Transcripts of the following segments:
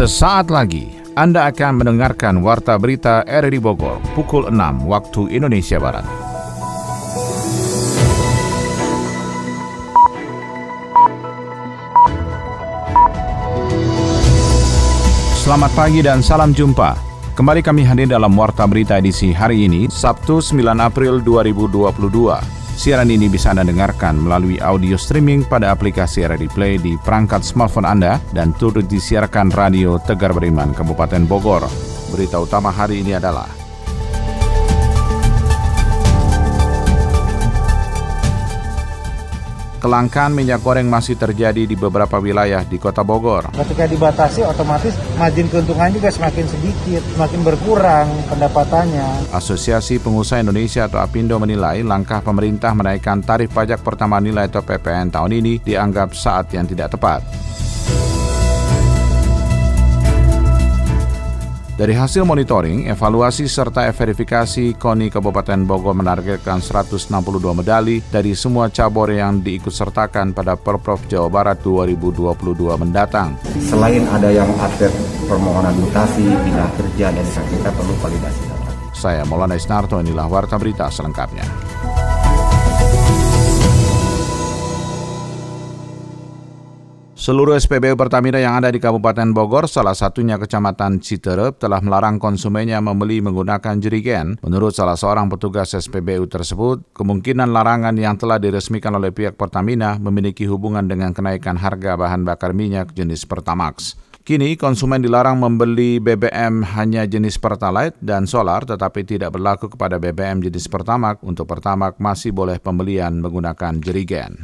Sesaat lagi Anda akan mendengarkan Warta Berita RRI Bogor pukul 6 waktu Indonesia Barat. Selamat pagi dan salam jumpa. Kembali kami hadir dalam Warta Berita edisi hari ini, Sabtu 9 April 2022. Siaran ini bisa Anda dengarkan melalui audio streaming pada aplikasi RRI Play di perangkat smartphone Anda dan turut disiarkan Radio Tegar Beriman Kabupaten Bogor. Berita utama hari ini adalah kelangkaan minyak goreng masih terjadi di beberapa wilayah di kota Bogor. Ketika dibatasi otomatis margin keuntungan juga semakin sedikit, semakin berkurang pendapatannya. Asosiasi Pengusaha Indonesia atau APindo menilai langkah pemerintah menaikkan tarif pajak pertama nilai atau PPN tahun ini dianggap saat yang tidak tepat. Dari hasil monitoring, evaluasi serta verifikasi KONI Kabupaten Bogor menargetkan 162 medali dari semua cabur yang diikutsertakan pada Perprov Jawa Barat 2022 mendatang. Selain ada yang atlet permohonan mutasi, bila kerja, dan kita perlu validasi. Saya Maulana Isnarto, inilah Warta Berita selengkapnya. Seluruh SPBU Pertamina yang ada di Kabupaten Bogor, salah satunya Kecamatan Citerep, telah melarang konsumennya membeli menggunakan jerigen. Menurut salah seorang petugas SPBU tersebut, kemungkinan larangan yang telah diresmikan oleh pihak Pertamina memiliki hubungan dengan kenaikan harga bahan bakar minyak jenis Pertamax. Kini konsumen dilarang membeli BBM hanya jenis Pertalite dan solar tetapi tidak berlaku kepada BBM jenis Pertamax. Untuk Pertamax masih boleh pembelian menggunakan jerigen.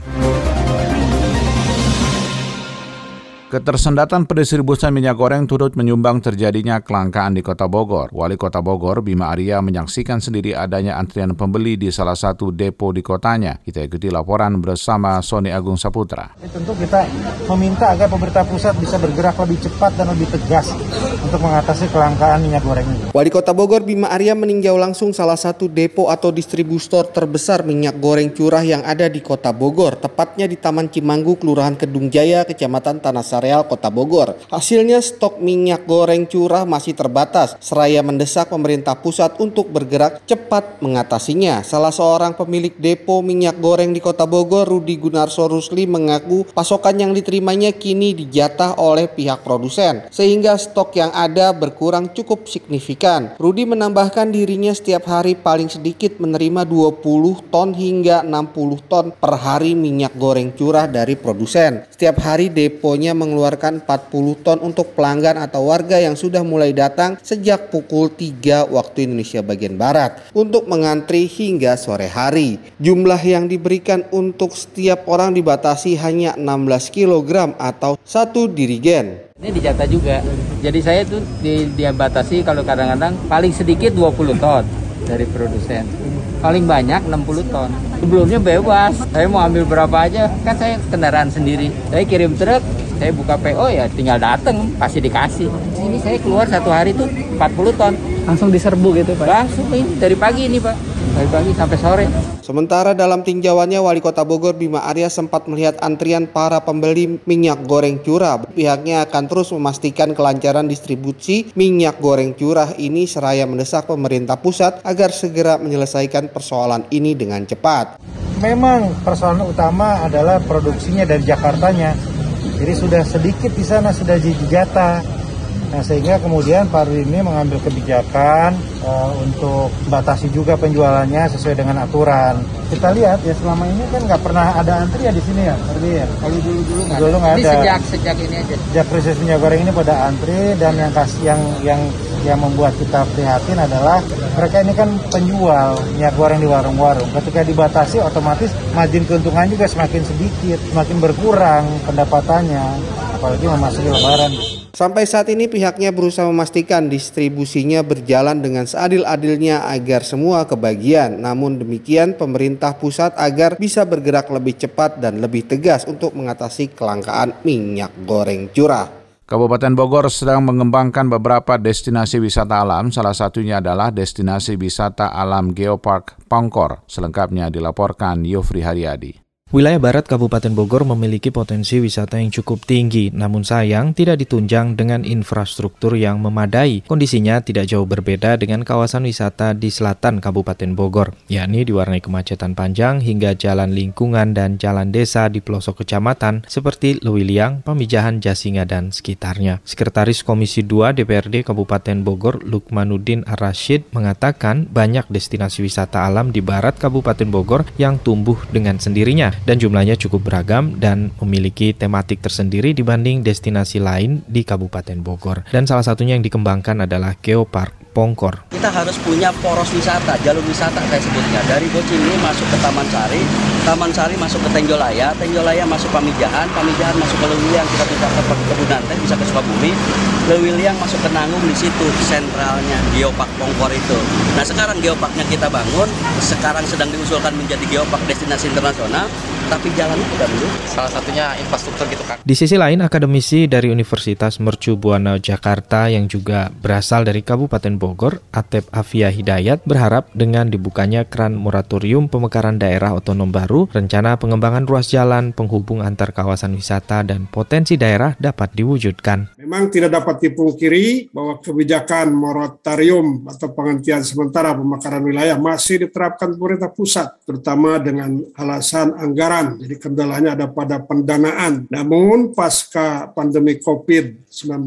Ketersendatan pendistribusian minyak goreng turut menyumbang terjadinya kelangkaan di Kota Bogor. Wali Kota Bogor, Bima Arya, menyaksikan sendiri adanya antrian pembeli di salah satu depo di kotanya. Kita ikuti laporan bersama Sony Agung Saputra. Ya, tentu kita meminta agar pemerintah pusat bisa bergerak lebih cepat dan lebih tegas untuk mengatasi kelangkaan minyak goreng ini. Wali Kota Bogor, Bima Arya, meninjau langsung salah satu depo atau distributor terbesar minyak goreng curah yang ada di Kota Bogor, tepatnya di Taman Cimanggu, Kelurahan Kedung Jaya, Kecamatan Tanah Areal Kota Bogor. Hasilnya stok minyak goreng curah masih terbatas. Seraya mendesak pemerintah pusat untuk bergerak cepat mengatasinya. Salah seorang pemilik depo minyak goreng di Kota Bogor, Rudi Gunarso Rusli mengaku pasokan yang diterimanya kini dijatah oleh pihak produsen. Sehingga stok yang ada berkurang cukup signifikan. Rudi menambahkan dirinya setiap hari paling sedikit menerima 20 ton hingga 60 ton per hari minyak goreng curah dari produsen. Setiap hari deponya mengeluarkan 40 ton untuk pelanggan atau warga yang sudah mulai datang sejak pukul 3 waktu Indonesia bagian Barat untuk mengantri hingga sore hari. Jumlah yang diberikan untuk setiap orang dibatasi hanya 16 kg atau satu dirigen. Ini dijata juga. Jadi saya tuh di, dibatasi kalau kadang-kadang paling sedikit 20 ton dari produsen. Paling banyak 60 ton. Sebelumnya bebas. Saya mau ambil berapa aja. Kan saya kendaraan sendiri. Saya kirim truk, saya buka PO ya tinggal dateng pasti dikasih ini saya keluar satu hari tuh 40 ton langsung diserbu gitu pak langsung ini dari pagi ini pak dari pagi sampai sore. Sementara dalam tinjauannya Wali Kota Bogor Bima Arya sempat melihat antrian para pembeli minyak goreng curah. Pihaknya akan terus memastikan kelancaran distribusi minyak goreng curah ini seraya mendesak pemerintah pusat agar segera menyelesaikan persoalan ini dengan cepat. Memang persoalan utama adalah produksinya dari Jakartanya. Jadi sudah sedikit di sana sudah dijata. Nah sehingga kemudian Pak ini mengambil kebijakan uh, untuk batasi juga penjualannya sesuai dengan aturan. Kita lihat ya selama ini kan nggak pernah ada antri ya di sini ya, Ardi ya. Kalau dulu dulu nggak dulu ada. ada. sejak sejak ini aja. Sejak krisis minyak goreng ini pada antri dan yang kasih yang yang yang membuat kita prihatin adalah mereka ini kan penjual minyak goreng di warung-warung. Ketika dibatasi otomatis margin keuntungan juga semakin sedikit, semakin berkurang pendapatannya, apalagi memasuki lebaran. Sampai saat ini pihaknya berusaha memastikan distribusinya berjalan dengan seadil-adilnya agar semua kebagian. Namun demikian pemerintah pusat agar bisa bergerak lebih cepat dan lebih tegas untuk mengatasi kelangkaan minyak goreng curah. Kabupaten Bogor sedang mengembangkan beberapa destinasi wisata alam, salah satunya adalah destinasi wisata alam Geopark Pangkor. Selengkapnya dilaporkan Yofri Haryadi. Wilayah barat Kabupaten Bogor memiliki potensi wisata yang cukup tinggi, namun sayang tidak ditunjang dengan infrastruktur yang memadai. Kondisinya tidak jauh berbeda dengan kawasan wisata di selatan Kabupaten Bogor, yakni diwarnai kemacetan panjang hingga jalan lingkungan dan jalan desa di pelosok kecamatan seperti Lewiliang, Pamijahan, Jasinga, dan sekitarnya. Sekretaris Komisi 2 DPRD Kabupaten Bogor, Lukmanuddin Ar-Rashid, mengatakan banyak destinasi wisata alam di barat Kabupaten Bogor yang tumbuh dengan sendirinya dan jumlahnya cukup beragam dan memiliki tematik tersendiri dibanding destinasi lain di Kabupaten Bogor. Dan salah satunya yang dikembangkan adalah Geopark Pongkor. Kita harus punya poros wisata, jalur wisata saya sebutnya. Dari Bocimi masuk ke Taman Sari, Taman Sari masuk ke Tenjolaya, Tenjolaya masuk Pamijahan, Pamijahan masuk ke Lewiliang, kita bisa ke Kebunan Teh, bisa ke Sukabumi, Lewiliang masuk ke Nanggung di situ sentralnya Geopark Pongkor itu. Nah sekarang geoparknya kita bangun, sekarang sedang diusulkan menjadi geopark destinasi internasional, tapi jalannya tidak belum. Salah satunya infrastruktur gitu kan. Di sisi lain, akademisi dari Universitas Mercu Buana Jakarta yang juga berasal dari Kabupaten Bogor Bogor, Atep Afia Hidayat berharap dengan dibukanya keran moratorium pemekaran daerah otonom baru, rencana pengembangan ruas jalan penghubung antar kawasan wisata dan potensi daerah dapat diwujudkan. Memang tidak dapat dipungkiri bahwa kebijakan moratorium atau penghentian sementara pemekaran wilayah masih diterapkan pemerintah pusat, terutama dengan alasan anggaran. Jadi kendalanya ada pada pendanaan. Namun pasca pandemi COVID-19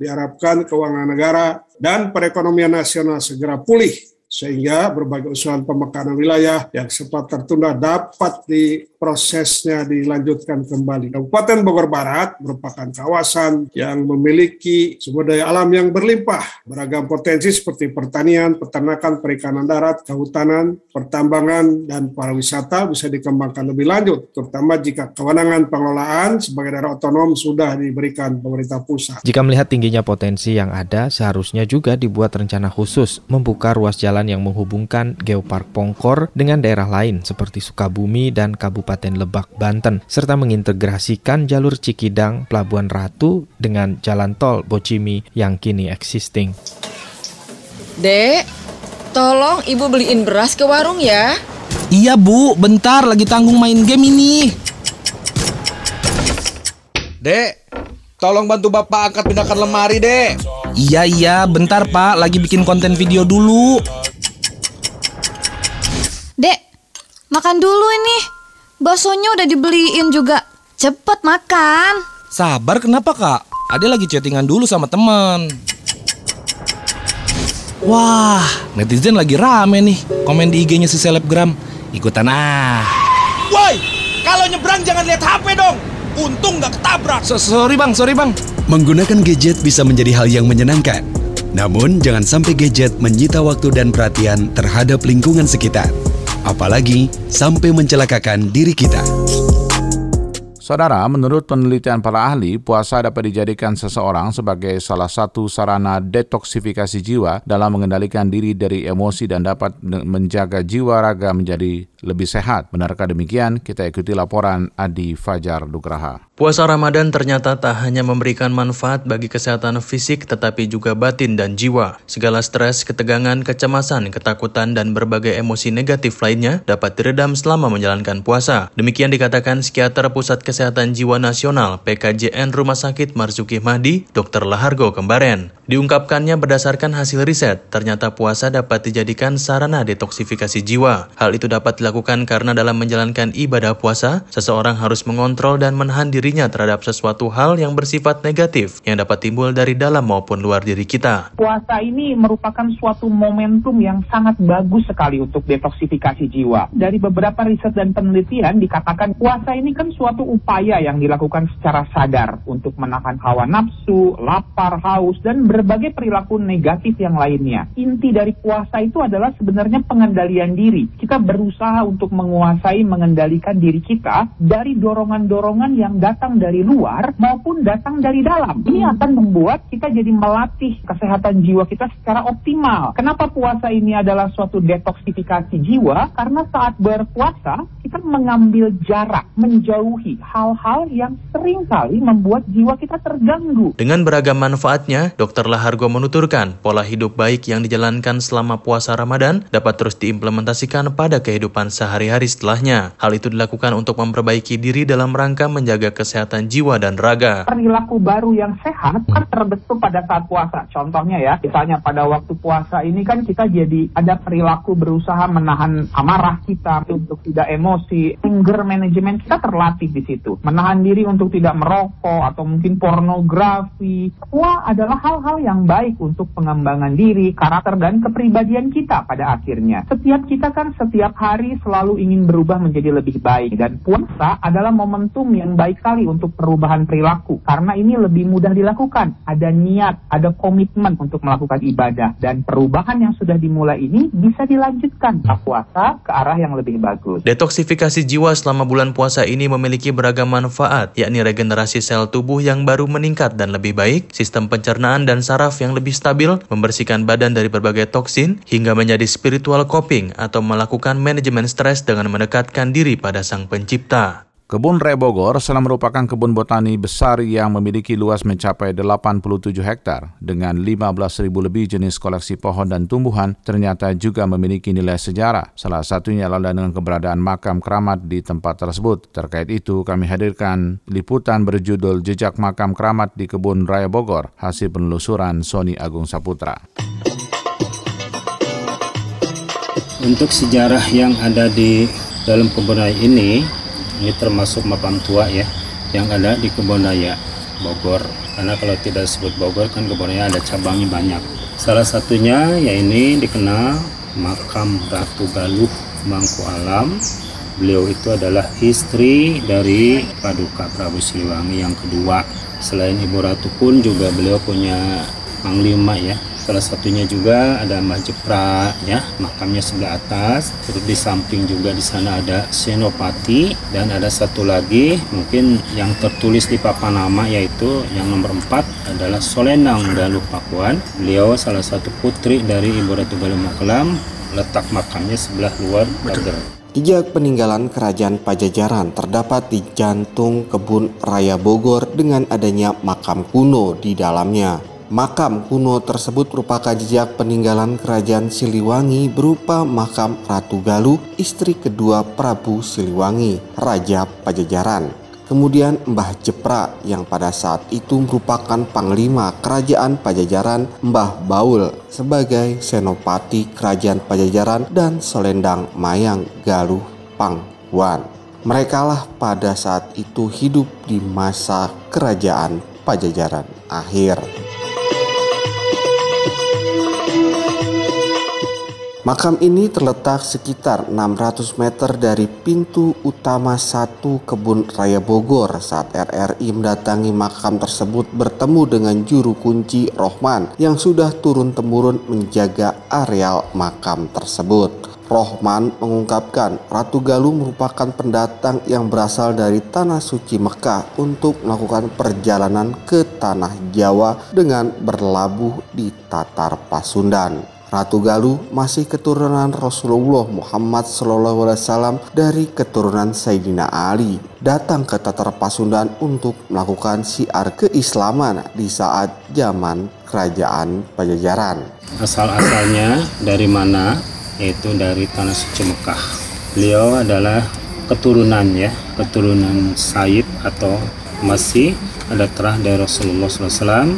diharapkan keuangan negara dan perekonomian nasional segera pulih sehingga berbagai usulan pemekaran wilayah yang sempat tertunda dapat di prosesnya dilanjutkan kembali. Kabupaten Bogor Barat merupakan kawasan yang memiliki sumber daya alam yang berlimpah, beragam potensi seperti pertanian, peternakan, perikanan darat, kehutanan, pertambangan, dan pariwisata bisa dikembangkan lebih lanjut, terutama jika kewenangan pengelolaan sebagai daerah otonom sudah diberikan pemerintah pusat. Jika melihat tingginya potensi yang ada, seharusnya juga dibuat rencana khusus membuka ruas jalan yang menghubungkan Geopark Pongkor dengan daerah lain seperti Sukabumi dan Kabupaten Kabupaten Lebak, Banten, serta mengintegrasikan jalur Cikidang, Pelabuhan Ratu dengan jalan tol Bocimi yang kini existing. Dek, tolong ibu beliin beras ke warung ya. Iya bu, bentar lagi tanggung main game ini. Dek, tolong bantu bapak angkat pindahkan lemari dek. Iya iya, bentar pak, lagi bikin konten video dulu. Dek, makan dulu ini. Baksonya udah dibeliin juga. Cepet makan. Sabar kenapa kak? Ade lagi chattingan dulu sama teman. Wah, netizen lagi rame nih. Komen di IG-nya si selebgram. Ikutan ah. Woi, kalau nyebrang jangan lihat HP dong. Untung nggak ketabrak. So, sorry bang, sorry bang. Menggunakan gadget bisa menjadi hal yang menyenangkan. Namun, jangan sampai gadget menyita waktu dan perhatian terhadap lingkungan sekitar apalagi sampai mencelakakan diri kita. Saudara, menurut penelitian para ahli, puasa dapat dijadikan seseorang sebagai salah satu sarana detoksifikasi jiwa dalam mengendalikan diri dari emosi dan dapat menjaga jiwa raga menjadi lebih sehat. Benarkah demikian? Kita ikuti laporan Adi Fajar Dugraha. Puasa Ramadan ternyata tak hanya memberikan manfaat bagi kesehatan fisik tetapi juga batin dan jiwa. Segala stres, ketegangan, kecemasan, ketakutan, dan berbagai emosi negatif lainnya dapat diredam selama menjalankan puasa. Demikian dikatakan psikiater Pusat Kesehatan Jiwa Nasional PKJN Rumah Sakit Marzuki Mahdi, Dr. Lahargo Kembaren. Diungkapkannya berdasarkan hasil riset, ternyata puasa dapat dijadikan sarana detoksifikasi jiwa. Hal itu dapat dilakukan karena dalam menjalankan ibadah puasa, seseorang harus mengontrol dan menahan diri dirinya terhadap sesuatu hal yang bersifat negatif yang dapat timbul dari dalam maupun luar diri kita. Puasa ini merupakan suatu momentum yang sangat bagus sekali untuk detoksifikasi jiwa. Dari beberapa riset dan penelitian dikatakan puasa ini kan suatu upaya yang dilakukan secara sadar untuk menahan hawa nafsu, lapar, haus, dan berbagai perilaku negatif yang lainnya. Inti dari puasa itu adalah sebenarnya pengendalian diri. Kita berusaha untuk menguasai, mengendalikan diri kita dari dorongan-dorongan yang datang datang dari luar maupun datang dari dalam. Ini hmm. akan membuat kita jadi melatih kesehatan jiwa kita secara optimal. Kenapa puasa ini adalah suatu detoksifikasi jiwa? Karena saat berpuasa kita mengambil jarak, menjauhi hal-hal yang sering kali membuat jiwa kita terganggu. Dengan beragam manfaatnya, Dr. Lahargo menuturkan pola hidup baik yang dijalankan selama puasa Ramadan dapat terus diimplementasikan pada kehidupan kehidupan sehari-hari setelahnya. Hal itu dilakukan untuk memperbaiki diri dalam rangka menjaga kesehatan jiwa dan raga. Perilaku baru yang sehat kan terbentuk pada saat puasa. Contohnya ya, misalnya pada waktu puasa ini kan kita jadi ada perilaku berusaha menahan amarah kita untuk tidak emosi. Anger management kita terlatih di situ. Menahan diri untuk tidak merokok atau mungkin pornografi. Semua adalah hal-hal yang baik untuk pengembangan diri, karakter dan kepribadian kita pada akhirnya. Setiap kita kan setiap hari selalu ingin berubah menjadi lebih baik dan puasa adalah momentum yang baik sekali untuk perubahan perilaku karena ini lebih mudah dilakukan. Ada niat, ada komitmen untuk melakukan ibadah dan perubahan yang sudah dimulai ini bisa dilanjutkan ke puasa ke arah yang lebih bagus. Detoksifikasi jiwa selama bulan puasa ini memiliki beragam manfaat, yakni regenerasi sel tubuh yang baru meningkat dan lebih baik, sistem pencernaan dan saraf yang lebih stabil, membersihkan badan dari berbagai toksin, hingga menjadi spiritual coping atau melakukan manajemen stres dengan mendekatkan diri pada sang pencipta. Kebun Raya Bogor merupakan kebun botani besar yang memiliki luas mencapai 87 hektar dengan 15.000 lebih jenis koleksi pohon dan tumbuhan ternyata juga memiliki nilai sejarah. Salah satunya adalah dengan keberadaan makam keramat di tempat tersebut. Terkait itu kami hadirkan liputan berjudul Jejak Makam Keramat di Kebun Raya Bogor hasil penelusuran Sony Agung Saputra. Untuk sejarah yang ada di dalam kebun raya ini ini termasuk makam tua ya yang ada di kebun raya Bogor. Karena kalau tidak disebut Bogor kan kebun raya ada cabangnya banyak. Salah satunya ya ini dikenal makam Ratu Galuh Mangku Alam. Beliau itu adalah istri dari Paduka Prabu Siliwangi yang kedua. Selain Ibu Ratu pun juga beliau punya panglima ya. Salah satunya juga ada Mbah Jepra ya. Makamnya sebelah atas. Terus di samping juga di sana ada Senopati. Dan ada satu lagi mungkin yang tertulis di papan nama yaitu yang nomor 4 adalah Solenang Galuh Pakuan. Beliau salah satu putri dari Ibu Ratu Galuh Makelam letak makamnya sebelah luar pagar Jejak peninggalan kerajaan Pajajaran terdapat di jantung kebun raya Bogor dengan adanya makam kuno di dalamnya. Makam kuno tersebut merupakan jejak peninggalan kerajaan Siliwangi berupa makam Ratu Galuh, istri kedua Prabu Siliwangi, Raja Pajajaran. Kemudian Mbah Jepra yang pada saat itu merupakan panglima kerajaan Pajajaran Mbah Baul sebagai senopati kerajaan Pajajaran dan Selendang Mayang Galuh Pangwan. Merekalah pada saat itu hidup di masa kerajaan Pajajaran akhir. Makam ini terletak sekitar 600 meter dari pintu utama satu kebun raya Bogor saat RRI mendatangi makam tersebut bertemu dengan juru kunci Rohman yang sudah turun-temurun menjaga areal makam tersebut. Rohman mengungkapkan Ratu Galuh merupakan pendatang yang berasal dari tanah suci Mekah untuk melakukan perjalanan ke tanah Jawa dengan berlabuh di Tatar Pasundan. Ratu Galuh masih keturunan Rasulullah Muhammad SAW dari keturunan Sayyidina Ali datang ke Tatar Pasundan untuk melakukan siar keislaman di saat zaman kerajaan Pajajaran. Asal-asalnya dari mana? Yaitu dari Tanah Suci Mekah. Beliau adalah keturunan ya, keturunan Said atau masih ada terah dari Rasulullah SAW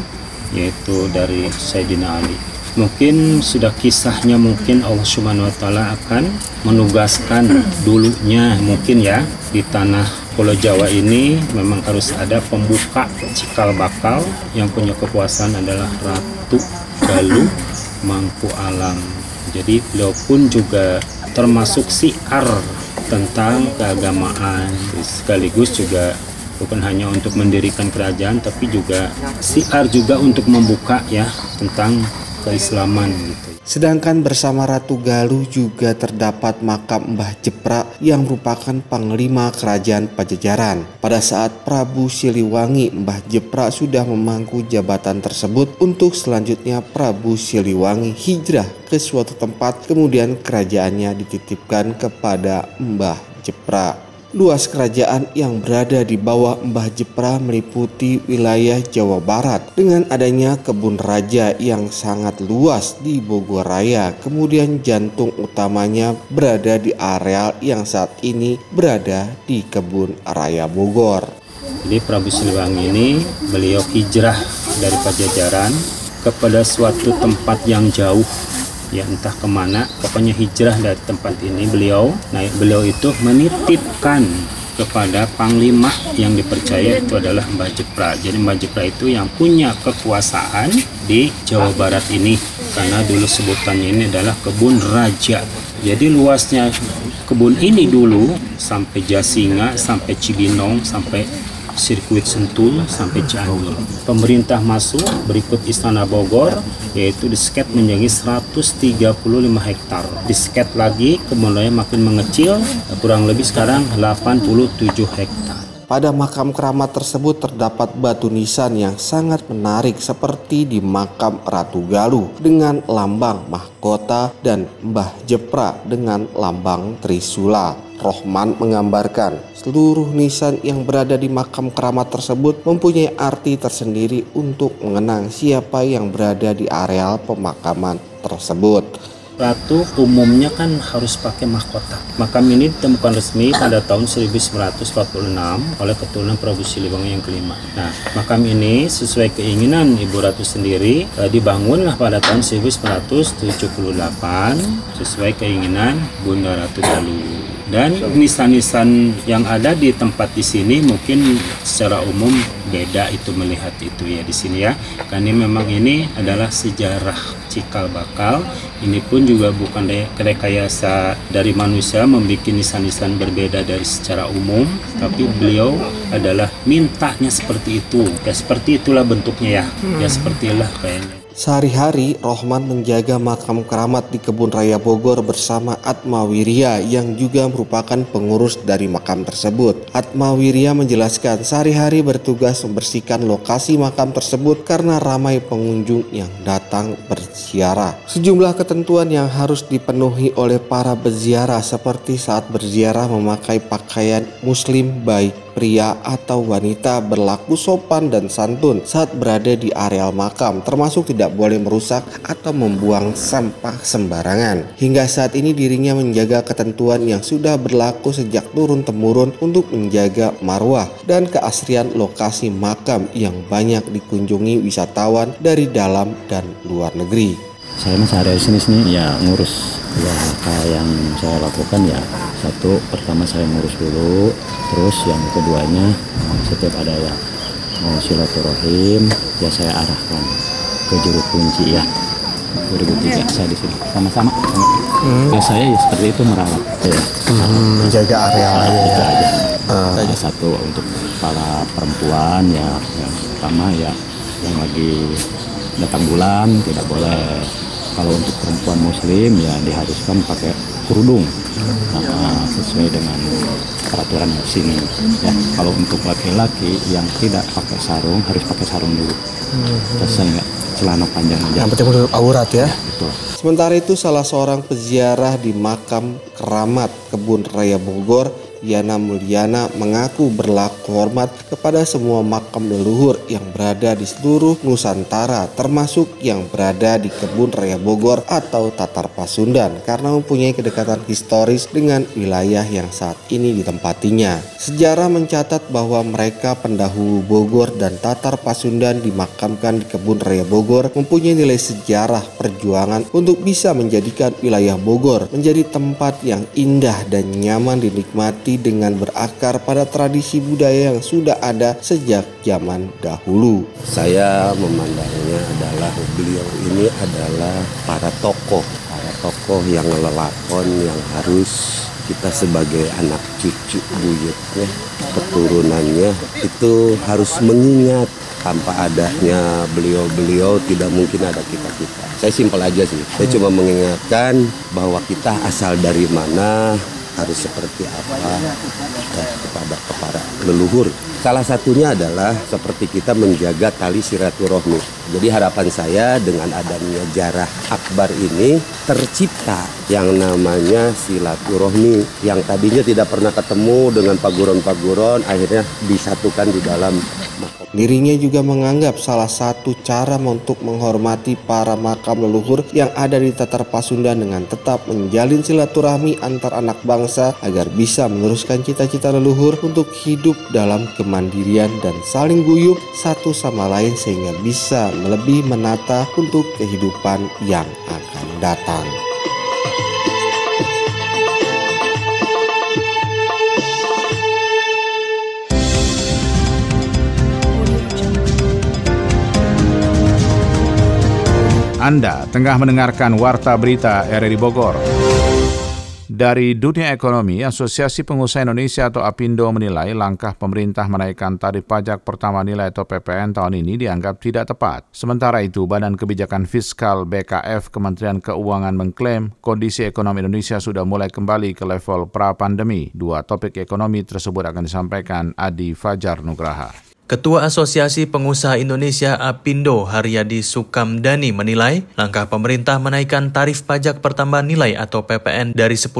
yaitu dari Sayyidina Ali mungkin sudah kisahnya mungkin Allah Subhanahu wa taala akan menugaskan dulunya mungkin ya di tanah Pulau Jawa ini memang harus ada pembuka cikal bakal yang punya kekuasaan adalah Ratu Galuh Mangku Alam. Jadi beliau pun juga termasuk siar tentang keagamaan sekaligus juga bukan hanya untuk mendirikan kerajaan tapi juga siar juga untuk membuka ya tentang keislaman gitu. Sedangkan bersama Ratu Galuh juga terdapat makam Mbah Jepra yang merupakan panglima kerajaan Pajajaran. Pada saat Prabu Siliwangi, Mbah Jepra sudah memangku jabatan tersebut untuk selanjutnya Prabu Siliwangi hijrah ke suatu tempat kemudian kerajaannya dititipkan kepada Mbah Jepra. Luas kerajaan yang berada di bawah Mbah Jepra meliputi wilayah Jawa Barat dengan adanya kebun raja yang sangat luas di Bogor Raya. Kemudian jantung utamanya berada di areal yang saat ini berada di kebun raya Bogor. Jadi Prabu Siliwangi ini beliau hijrah dari Pajajaran kepada suatu tempat yang jauh ya entah ke mana. Pokoknya hijrah dari tempat ini. Beliau nah beliau itu menitipkan kepada panglima yang dipercaya itu adalah Mbah Jepra. Jadi Mbah Jepra itu yang punya kekuasaan di Jawa Barat ini. Karena dulu sebutannya ini adalah kebun raja. Jadi luasnya kebun ini dulu sampai Jasinga sampai Cibinong sampai sirkuit Sentul sampai Cianjur. Pemerintah masuk berikut Istana Bogor yaitu disket menjadi 135 hektar. Disket lagi kemudian makin mengecil kurang lebih sekarang 87 hektar. Pada makam keramat tersebut terdapat batu nisan yang sangat menarik seperti di makam Ratu Galuh dengan lambang mahkota dan Mbah Jepra dengan lambang Trisula. Rohman menggambarkan seluruh nisan yang berada di makam keramat tersebut mempunyai arti tersendiri untuk mengenang siapa yang berada di areal pemakaman tersebut. Ratu umumnya kan harus pakai mahkota. Makam ini ditemukan resmi pada tahun 1946 oleh keturunan Prabu Siliwangi yang kelima. Nah, makam ini sesuai keinginan Ibu Ratu sendiri eh, dibangunlah pada tahun 1978 sesuai keinginan Bunda Ratu Galuh. Dan nisan-nisan yang ada di tempat di sini mungkin secara umum beda itu melihat itu ya di sini ya. Karena memang ini adalah sejarah cikal bakal. Ini pun juga bukan rekayasa dari manusia membuat nisan-nisan berbeda dari secara umum, tapi beliau adalah mintanya seperti itu. Ya seperti itulah bentuknya ya. Ya sepertilah kayaknya. Sehari-hari Rohman menjaga makam keramat di Kebun Raya Bogor bersama Atma Wirya yang juga merupakan pengurus dari makam tersebut. Atma Wirya menjelaskan sehari-hari bertugas membersihkan lokasi makam tersebut karena ramai pengunjung yang datang berziarah. Sejumlah ketentuan yang harus dipenuhi oleh para berziarah seperti saat berziarah memakai pakaian muslim baik pria atau wanita berlaku sopan dan santun saat berada di areal makam, termasuk tidak boleh merusak atau membuang sampah sembarangan. Hingga saat ini dirinya menjaga ketentuan yang sudah berlaku sejak turun-temurun untuk menjaga marwah dan keasrian lokasi makam yang banyak dikunjungi wisatawan dari dalam dan luar negeri. Saya mas hari sini sini ya ngurus ya langkah yang saya lakukan ya. Satu pertama saya ngurus dulu terus yang keduanya setiap ada ya mau silaturahim ya saya arahkan ke juru kunci ya. 2003 saya di sini. Sama-sama. Hmm. ya saya ya seperti itu merawat ya. Hmm, menjaga area nah, aja ya. aja. Uh. Ada satu untuk para perempuan ya. Yang pertama ya yang lagi datang bulan tidak boleh. Kalau untuk perempuan muslim ya diharuskan pakai kerudung. Nah, sesuai dengan peraturan di sini. Ya kalau untuk laki-laki yang tidak pakai sarung harus pakai sarung dulu. Selesai nggak celana panjang aja. Yang penting menutup aurat ya, ya betul. Sementara itu salah seorang peziarah di makam keramat Kebun Raya Bogor Yana Mulyana mengaku berlaku hormat kepada semua makam leluhur yang berada di seluruh Nusantara termasuk yang berada di Kebun Raya Bogor atau Tatar Pasundan karena mempunyai kedekatan historis dengan wilayah yang saat ini ditempatinya. Sejarah mencatat bahwa mereka pendahulu Bogor dan Tatar Pasundan dimakamkan di Kebun Raya Bogor mempunyai nilai sejarah perjuangan untuk bisa menjadikan wilayah Bogor menjadi tempat yang indah dan nyaman dinikmati dengan berakar pada tradisi budaya yang sudah ada sejak zaman dahulu. Saya memandangnya adalah beliau ini adalah para tokoh, para tokoh yang lelakon yang harus kita sebagai anak cucu buyutnya, keturunannya itu harus mengingat tanpa adanya beliau-beliau tidak mungkin ada kita-kita. Saya simpel aja sih. Saya cuma mengingatkan bahwa kita asal dari mana, harus seperti apa ya, kepada kepada leluhur. Salah satunya adalah seperti kita menjaga tali silaturahmi. Jadi harapan saya dengan adanya jarah akbar ini tercipta yang namanya silaturahmi yang tadinya tidak pernah ketemu dengan paguron-paguron akhirnya disatukan di dalam Dirinya juga menganggap salah satu cara untuk menghormati para makam leluhur yang ada di Tatar Pasundan dengan tetap menjalin silaturahmi antar anak bangsa agar bisa meneruskan cita-cita leluhur untuk hidup dalam kemandirian dan saling guyup satu sama lain sehingga bisa lebih menata untuk kehidupan yang akan datang. Anda tengah mendengarkan Warta Berita RRI Bogor. Dari dunia ekonomi, Asosiasi Pengusaha Indonesia atau APindo menilai langkah pemerintah menaikkan tarif pajak pertama nilai atau PPN tahun ini dianggap tidak tepat. Sementara itu, Badan Kebijakan Fiskal BKF Kementerian Keuangan mengklaim kondisi ekonomi Indonesia sudah mulai kembali ke level pra-pandemi. Dua topik ekonomi tersebut akan disampaikan Adi Fajar Nugraha. Ketua Asosiasi Pengusaha Indonesia APindo Haryadi Sukamdani menilai langkah pemerintah menaikkan tarif pajak pertambahan nilai atau PPN dari 10%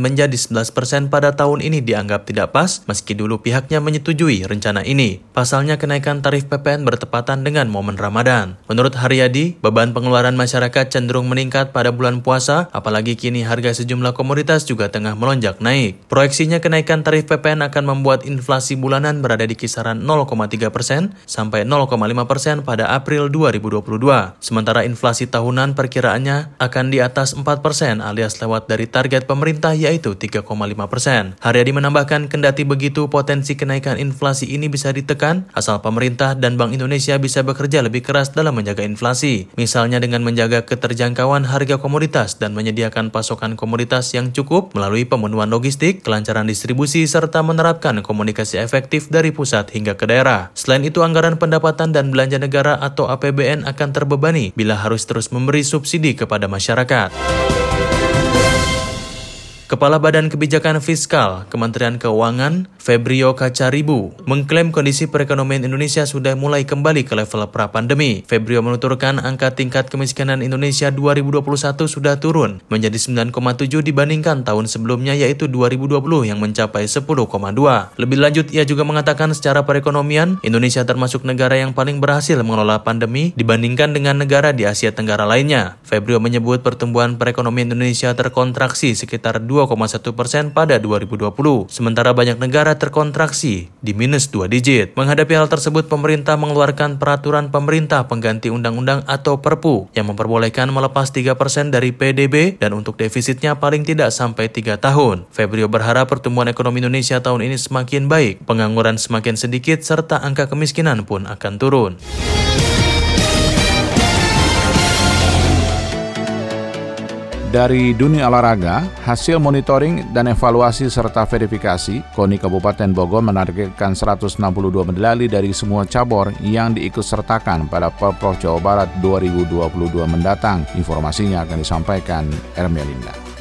menjadi 11% pada tahun ini dianggap tidak pas meski dulu pihaknya menyetujui rencana ini. Pasalnya kenaikan tarif PPN bertepatan dengan momen Ramadan. Menurut Haryadi, beban pengeluaran masyarakat cenderung meningkat pada bulan puasa apalagi kini harga sejumlah komoditas juga tengah melonjak naik. Proyeksinya kenaikan tarif PPN akan membuat inflasi bulanan berada di kisaran 0,3 persen sampai 0,5 persen pada April 2022. Sementara inflasi tahunan perkiraannya akan di atas 4 persen alias lewat dari target pemerintah yaitu 3,5 persen. Haryadi menambahkan kendati begitu potensi kenaikan inflasi ini bisa ditekan asal pemerintah dan Bank Indonesia bisa bekerja lebih keras dalam menjaga inflasi. Misalnya dengan menjaga keterjangkauan harga komoditas dan menyediakan pasokan komoditas yang cukup melalui pemenuhan logistik, kelancaran distribusi, serta menerapkan komunikasi efektif dari pusat hingga ke daerah. Selain itu, anggaran pendapatan dan belanja negara atau APBN akan terbebani bila harus terus memberi subsidi kepada masyarakat. Kepala Badan Kebijakan Fiskal Kementerian Keuangan Febrio Kacaribu mengklaim kondisi perekonomian Indonesia sudah mulai kembali ke level pra-pandemi. Febrio menuturkan angka tingkat kemiskinan Indonesia 2021 sudah turun menjadi 9,7 dibandingkan tahun sebelumnya yaitu 2020 yang mencapai 10,2. Lebih lanjut ia juga mengatakan secara perekonomian Indonesia termasuk negara yang paling berhasil mengelola pandemi dibandingkan dengan negara di Asia Tenggara lainnya. Febrio menyebut pertumbuhan perekonomian Indonesia terkontraksi sekitar 2,1 persen pada 2020, sementara banyak negara terkontraksi di minus 2 digit. Menghadapi hal tersebut, pemerintah mengeluarkan peraturan pemerintah pengganti undang-undang atau Perpu yang memperbolehkan melepas 3% dari PDB dan untuk defisitnya paling tidak sampai 3 tahun. Febrio berharap pertumbuhan ekonomi Indonesia tahun ini semakin baik, pengangguran semakin sedikit, serta angka kemiskinan pun akan turun. Dari dunia olahraga, hasil monitoring dan evaluasi serta verifikasi, KONI Kabupaten Bogor menargetkan 162 medali dari semua cabur yang diikutsertakan pada Pemprov Jawa Barat 2022 mendatang. Informasinya akan disampaikan Ermelinda.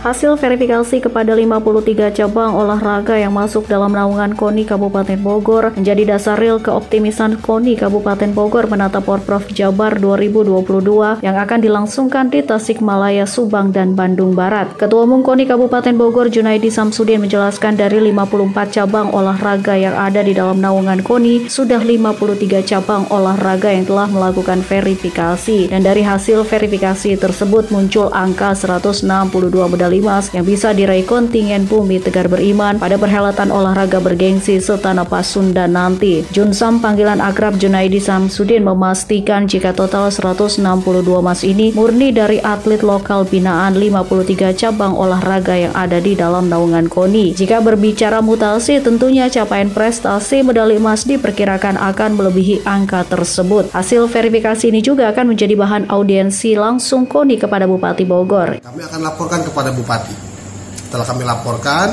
Hasil verifikasi kepada 53 cabang olahraga yang masuk dalam naungan KONI Kabupaten Bogor menjadi dasar real keoptimisan KONI Kabupaten Bogor menata Porprov Jabar 2022 yang akan dilangsungkan di Tasikmalaya, Subang, dan Bandung Barat. Ketua Umum KONI Kabupaten Bogor Junaidi Samsudin menjelaskan dari 54 cabang olahraga yang ada di dalam naungan KONI, sudah 53 cabang olahraga yang telah melakukan verifikasi. Dan dari hasil verifikasi tersebut muncul angka 162 medali emas yang bisa diraih kontingen Bumi Tegar Beriman pada perhelatan olahraga bergengsi Setanah Sunda nanti. Junsam panggilan akrab Junaidi Samsudin memastikan jika total 162 emas ini murni dari atlet lokal binaan 53 cabang olahraga yang ada di dalam naungan KONI. Jika berbicara mutasi, tentunya capaian prestasi medali emas diperkirakan akan melebihi angka tersebut. Hasil verifikasi ini juga akan menjadi bahan audiensi langsung KONI kepada Bupati Bogor. Kami akan laporkan kepada bupati. Setelah kami laporkan,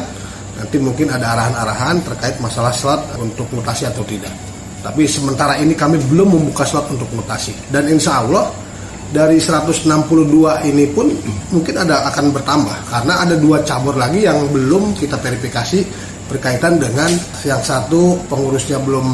nanti mungkin ada arahan-arahan terkait masalah slot untuk mutasi atau tidak. Tapi sementara ini kami belum membuka slot untuk mutasi. Dan insya Allah dari 162 ini pun mungkin ada akan bertambah karena ada dua cabur lagi yang belum kita verifikasi berkaitan dengan yang satu pengurusnya belum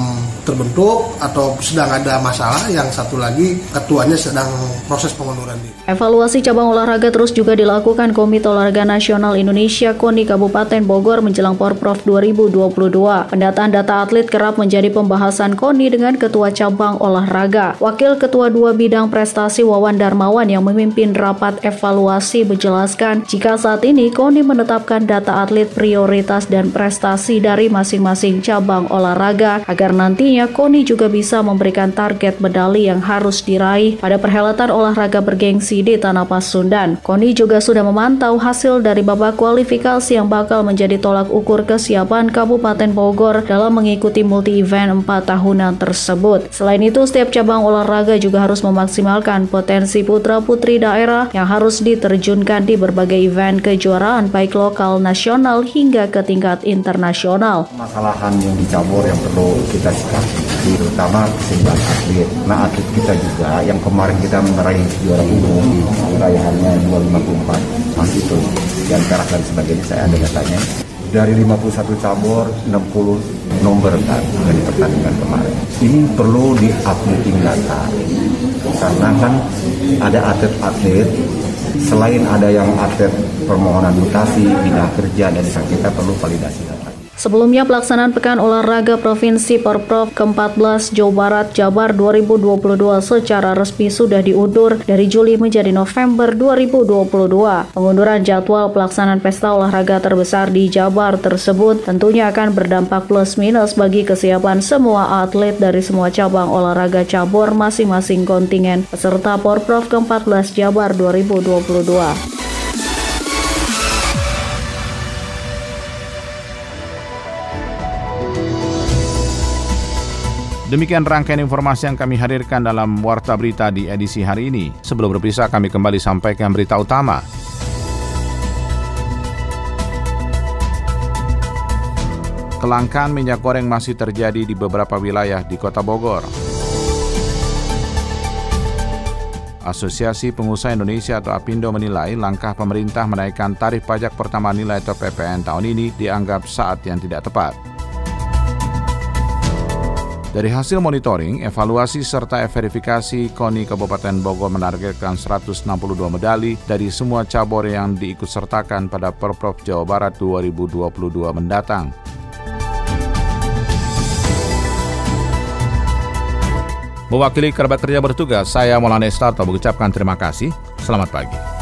terbentuk atau sedang ada masalah, yang satu lagi ketuanya sedang proses pengunduran diri. Evaluasi cabang olahraga terus juga dilakukan Komite Olahraga Nasional Indonesia KONI Kabupaten Bogor menjelang Porprov 2022. Pendataan data atlet kerap menjadi pembahasan KONI dengan Ketua Cabang Olahraga. Wakil Ketua Dua Bidang Prestasi Wawan Darmawan yang memimpin rapat evaluasi menjelaskan jika saat ini KONI menetapkan data atlet prioritas dan prestasi prestasi dari masing-masing cabang olahraga agar nantinya KONI juga bisa memberikan target medali yang harus diraih pada perhelatan olahraga bergengsi di Tanah Pasundan. KONI juga sudah memantau hasil dari babak kualifikasi yang bakal menjadi tolak ukur kesiapan Kabupaten Bogor dalam mengikuti multi-event 4 tahunan tersebut. Selain itu, setiap cabang olahraga juga harus memaksimalkan potensi putra-putri daerah yang harus diterjunkan di berbagai event kejuaraan baik lokal, nasional, hingga ke tingkat internasional internasional. Masalahan yang dicabur yang perlu kita sikapi, terutama keseimbangan atlet. Nah atlet kita juga yang kemarin kita meraih juara umum di wilayahnya 254 masih itu yang perak dan sebagainya saya ada datanya dari 51 cabur 60 nomor kan dari pertandingan kemarin ini perlu di updating data karena kan ada atlet-atlet selain ada yang atlet permohonan mutasi, bidang kerja dan kita perlu validasi. Sebelumnya pelaksanaan Pekan Olahraga Provinsi Porprov ke-14 Jawa Barat Jabar 2022 secara resmi sudah diundur dari Juli menjadi November 2022. Pengunduran jadwal pelaksanaan pesta olahraga terbesar di Jabar tersebut tentunya akan berdampak plus minus bagi kesiapan semua atlet dari semua cabang olahraga cabur masing-masing kontingen peserta Porprov ke-14 Jabar 2022. Demikian rangkaian informasi yang kami hadirkan dalam Warta Berita di edisi hari ini. Sebelum berpisah, kami kembali sampaikan berita utama. Kelangkaan minyak goreng masih terjadi di beberapa wilayah di kota Bogor. Asosiasi Pengusaha Indonesia atau APindo menilai langkah pemerintah menaikkan tarif pajak pertama nilai atau PPN tahun ini dianggap saat yang tidak tepat. Dari hasil monitoring, evaluasi serta verifikasi KONI Kabupaten Bogor menargetkan 162 medali dari semua cabur yang diikutsertakan pada Perprov Jawa Barat 2022 mendatang. Mewakili kerabat kerja bertugas, saya Maulana Estarto mengucapkan terima kasih. Selamat pagi.